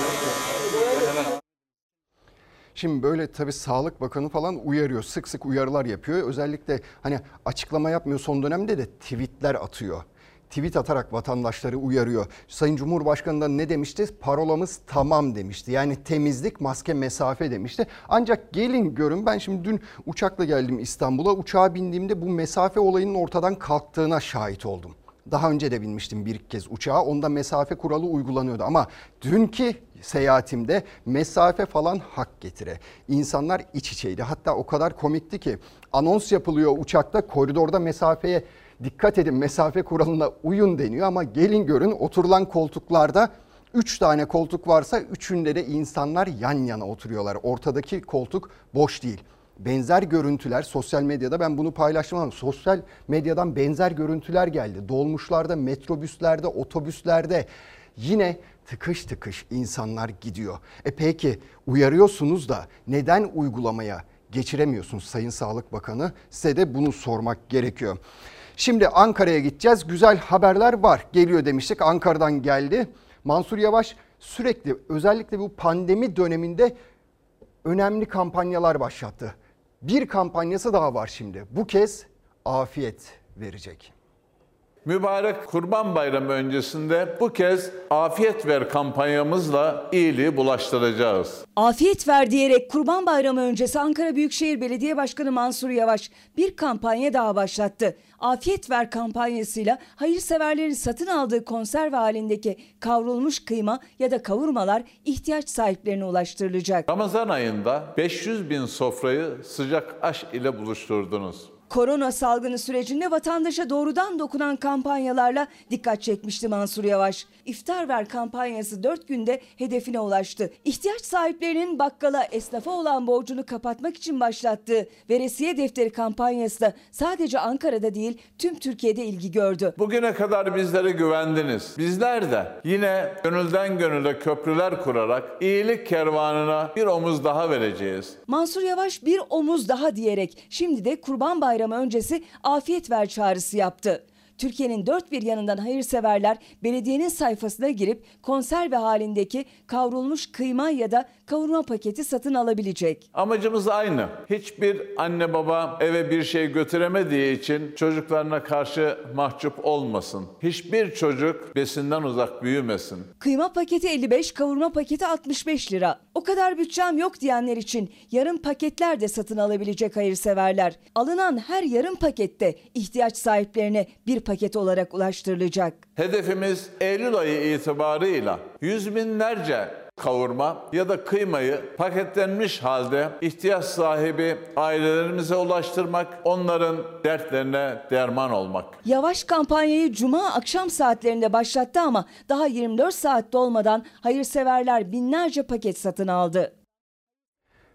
Şimdi böyle tabii Sağlık Bakanı falan uyarıyor. Sık sık uyarılar yapıyor. Özellikle hani açıklama yapmıyor son dönemde de tweetler atıyor. Tweet atarak vatandaşları uyarıyor. Sayın Cumhurbaşkanı da ne demişti? Parolamız tamam demişti. Yani temizlik, maske, mesafe demişti. Ancak gelin görün ben şimdi dün uçakla geldim İstanbul'a. Uçağa bindiğimde bu mesafe olayının ortadan kalktığına şahit oldum. Daha önce de binmiştim bir kez uçağa. Onda mesafe kuralı uygulanıyordu ama dünkü seyahatimde mesafe falan hak getire. İnsanlar iç içeydi. Hatta o kadar komikti ki anons yapılıyor uçakta koridorda mesafeye dikkat edin mesafe kuralına uyun deniyor ama gelin görün oturulan koltuklarda 3 tane koltuk varsa üçünde de insanlar yan yana oturuyorlar. Ortadaki koltuk boş değil. Benzer görüntüler sosyal medyada ben bunu paylaştım ama sosyal medyadan benzer görüntüler geldi. Dolmuşlarda, metrobüslerde, otobüslerde yine tıkış tıkış insanlar gidiyor. E peki uyarıyorsunuz da neden uygulamaya geçiremiyorsunuz Sayın Sağlık Bakanı? Size de bunu sormak gerekiyor. Şimdi Ankara'ya gideceğiz. Güzel haberler var. Geliyor demiştik. Ankara'dan geldi. Mansur Yavaş sürekli özellikle bu pandemi döneminde önemli kampanyalar başlattı. Bir kampanyası daha var şimdi. Bu kez afiyet verecek. Mübarek Kurban Bayramı öncesinde bu kez afiyet ver kampanyamızla iyiliği bulaştıracağız. Afiyet ver diyerek Kurban Bayramı öncesi Ankara Büyükşehir Belediye Başkanı Mansur Yavaş bir kampanya daha başlattı. Afiyet ver kampanyasıyla hayırseverlerin satın aldığı konserve halindeki kavrulmuş kıyma ya da kavurmalar ihtiyaç sahiplerine ulaştırılacak. Ramazan ayında 500 bin sofrayı sıcak aş ile buluşturdunuz. Korona salgını sürecinde vatandaşa doğrudan dokunan kampanyalarla dikkat çekmişti Mansur Yavaş. İftar ver kampanyası 4 günde hedefine ulaştı. İhtiyaç sahiplerinin bakkala, esnafa olan borcunu kapatmak için başlattığı veresiye defteri kampanyası da sadece Ankara'da değil tüm Türkiye'de ilgi gördü. Bugüne kadar bizlere güvendiniz. Bizler de yine gönülden gönüle köprüler kurarak iyilik kervanına bir omuz daha vereceğiz. Mansur Yavaş bir omuz daha diyerek şimdi de Kurban Bayramı öncesi afiyet ver çağrısı yaptı. Türkiye'nin dört bir yanından hayırseverler belediyenin sayfasına girip konserve halindeki kavrulmuş kıyma ya da kavurma paketi satın alabilecek. Amacımız aynı. Hiçbir anne baba eve bir şey götüremediği için çocuklarına karşı mahcup olmasın. Hiçbir çocuk besinden uzak büyümesin. Kıyma paketi 55, kavurma paketi 65 lira. O kadar bütçem yok diyenler için yarım paketler de satın alabilecek hayırseverler. Alınan her yarım pakette ihtiyaç sahiplerine bir paket olarak ulaştırılacak. Hedefimiz Eylül ayı itibarıyla yüz binlerce kavurma ya da kıymayı paketlenmiş halde ihtiyaç sahibi ailelerimize ulaştırmak, onların dertlerine derman olmak. Yavaş kampanyayı cuma akşam saatlerinde başlattı ama daha 24 saat dolmadan hayırseverler binlerce paket satın aldı.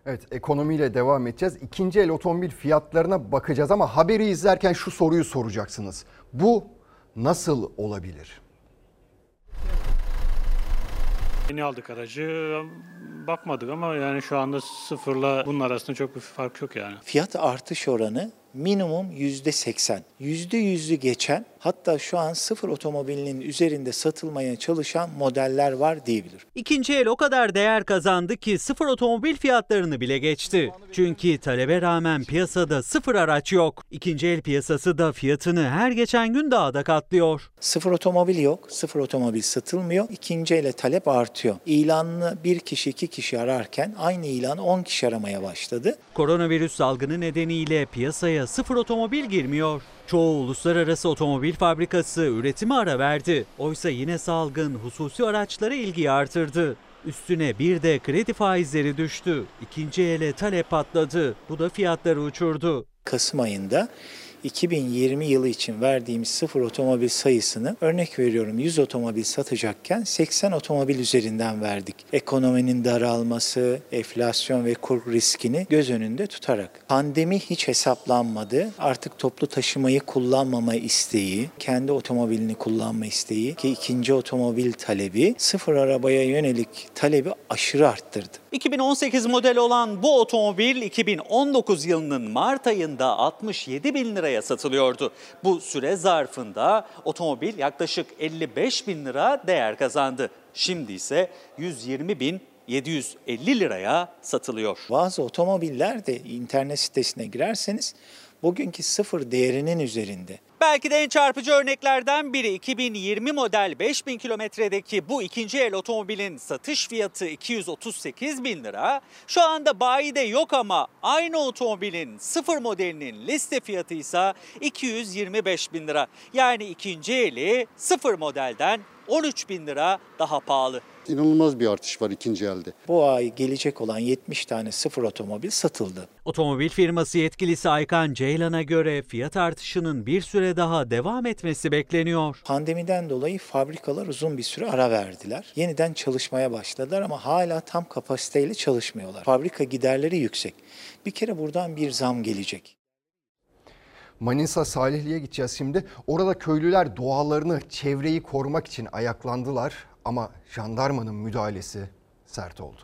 Evet ekonomiyle devam edeceğiz. İkinci el otomobil fiyatlarına bakacağız ama haberi izlerken şu soruyu soracaksınız. Bu nasıl olabilir? Yeni aldık aracı. Bakmadık ama yani şu anda sıfırla bunun arasında çok bir fark yok yani. Fiyat artış oranı minimum %80. %100'ü geçen hatta şu an sıfır otomobilinin üzerinde satılmaya çalışan modeller var diyebilir. İkinci el o kadar değer kazandı ki sıfır otomobil fiyatlarını bile geçti. Çünkü talebe rağmen piyasada sıfır araç yok. İkinci el piyasası da fiyatını her geçen gün daha da katlıyor. Sıfır otomobil yok, sıfır otomobil satılmıyor. İkinci ele talep artıyor. İlanını bir kişi iki kişi ararken aynı ilanı 10 kişi aramaya başladı. Koronavirüs salgını nedeniyle piyasaya sıfır otomobil girmiyor. Çoğu uluslararası otomobil fabrikası üretime ara verdi. Oysa yine salgın hususi araçlara ilgi artırdı. Üstüne bir de kredi faizleri düştü. İkinci ele talep patladı. Bu da fiyatları uçurdu. Kasım ayında 2020 yılı için verdiğimiz sıfır otomobil sayısını örnek veriyorum 100 otomobil satacakken 80 otomobil üzerinden verdik. Ekonominin daralması, enflasyon ve kur riskini göz önünde tutarak. Pandemi hiç hesaplanmadı. Artık toplu taşımayı kullanmama isteği, kendi otomobilini kullanma isteği ki ikinci otomobil talebi sıfır arabaya yönelik talebi aşırı arttırdı. 2018 model olan bu otomobil 2019 yılının Mart ayında 67 bin liraya satılıyordu. Bu süre zarfında otomobil yaklaşık 55 bin lira değer kazandı. Şimdi ise 120 bin 750 liraya satılıyor. Bazı otomobiller de internet sitesine girerseniz bugünkü sıfır değerinin üzerinde. Belki de en çarpıcı örneklerden biri 2020 model 5000 kilometredeki bu ikinci el otomobilin satış fiyatı 238 bin lira. Şu anda bayide yok ama aynı otomobilin sıfır modelinin liste fiyatı ise 225 bin lira. Yani ikinci eli sıfır modelden 13 bin lira daha pahalı. İnanılmaz bir artış var ikinci elde. Bu ay gelecek olan 70 tane sıfır otomobil satıldı. Otomobil firması yetkilisi Aykan Ceylan'a göre fiyat artışının bir süre daha devam etmesi bekleniyor. Pandemiden dolayı fabrikalar uzun bir süre ara verdiler. Yeniden çalışmaya başladılar ama hala tam kapasiteyle çalışmıyorlar. Fabrika giderleri yüksek. Bir kere buradan bir zam gelecek. Manisa Salihli'ye gideceğiz şimdi. Orada köylüler doğalarını, çevreyi korumak için ayaklandılar ama jandarmanın müdahalesi sert oldu.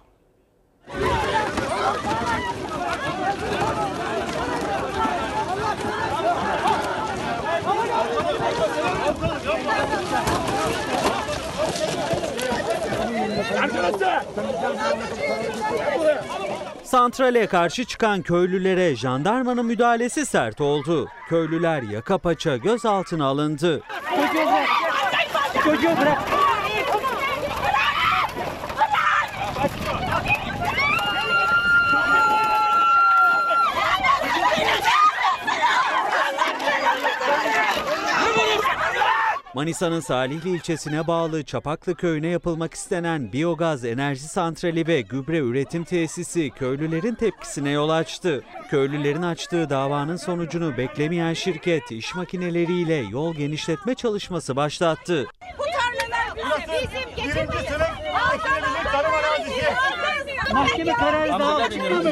Santrale karşı çıkan köylülere jandarmanın müdahalesi sert oldu. Köylüler yaka paça gözaltına alındı. Çocuğu bırak. Çocuğu bırak. Manisa'nın Salihli ilçesine bağlı Çapaklı köyüne yapılmak istenen biyogaz enerji santrali ve gübre üretim tesisi köylülerin tepkisine yol açtı. Köylülerin açtığı davanın sonucunu beklemeyen şirket iş makineleriyle yol genişletme çalışması başlattı. Bu tarlalar bizim geçimimiz. tarım arazisi. Mahkeme kararı daha çıkmadı.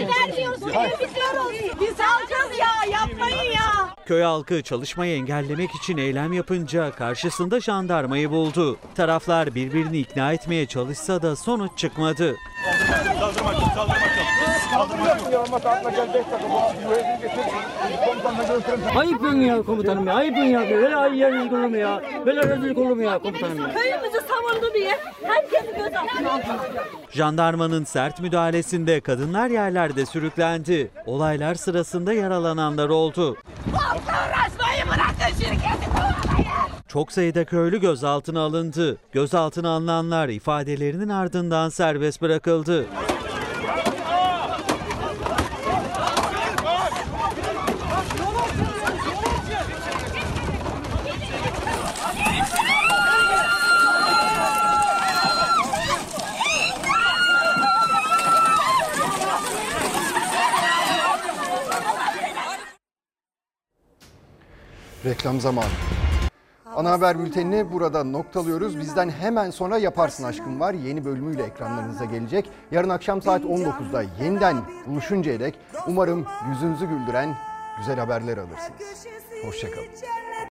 Biz alacağız ya yapmayın ya. Köy halkı çalışmayı engellemek için eylem yapınca karşısında jandarmayı buldu. Taraflar birbirini ikna etmeye çalışsa da sonuç çıkmadı. Ayıp ya komutanım ya. Ayıp ya. Böyle ay yeriniz olur mu ya? Böyle rezillik olur mu ya komutanım ya? Köyümüzü savundu diye herkesi göz altına aldı. Jandarmanın sert müdahalesinde kadınlar yerlerde sürüklendi. Olaylar sırasında yaralananlar oldu. Uğraşmayı bırakın şirketi kovalayın. Çok sayıda köylü gözaltına alındı. Gözaltına alınanlar ifadelerinin ardından serbest bırakıldı. Reklam zamanı. Ana haber bültenini burada noktalıyoruz. Bizden hemen sonra Yaparsın Aşkım var. Yeni bölümüyle ekranlarınıza gelecek. Yarın akşam saat 19'da yeniden buluşuncaya dek umarım yüzünüzü güldüren güzel haberler alırsınız. Hoşçakalın.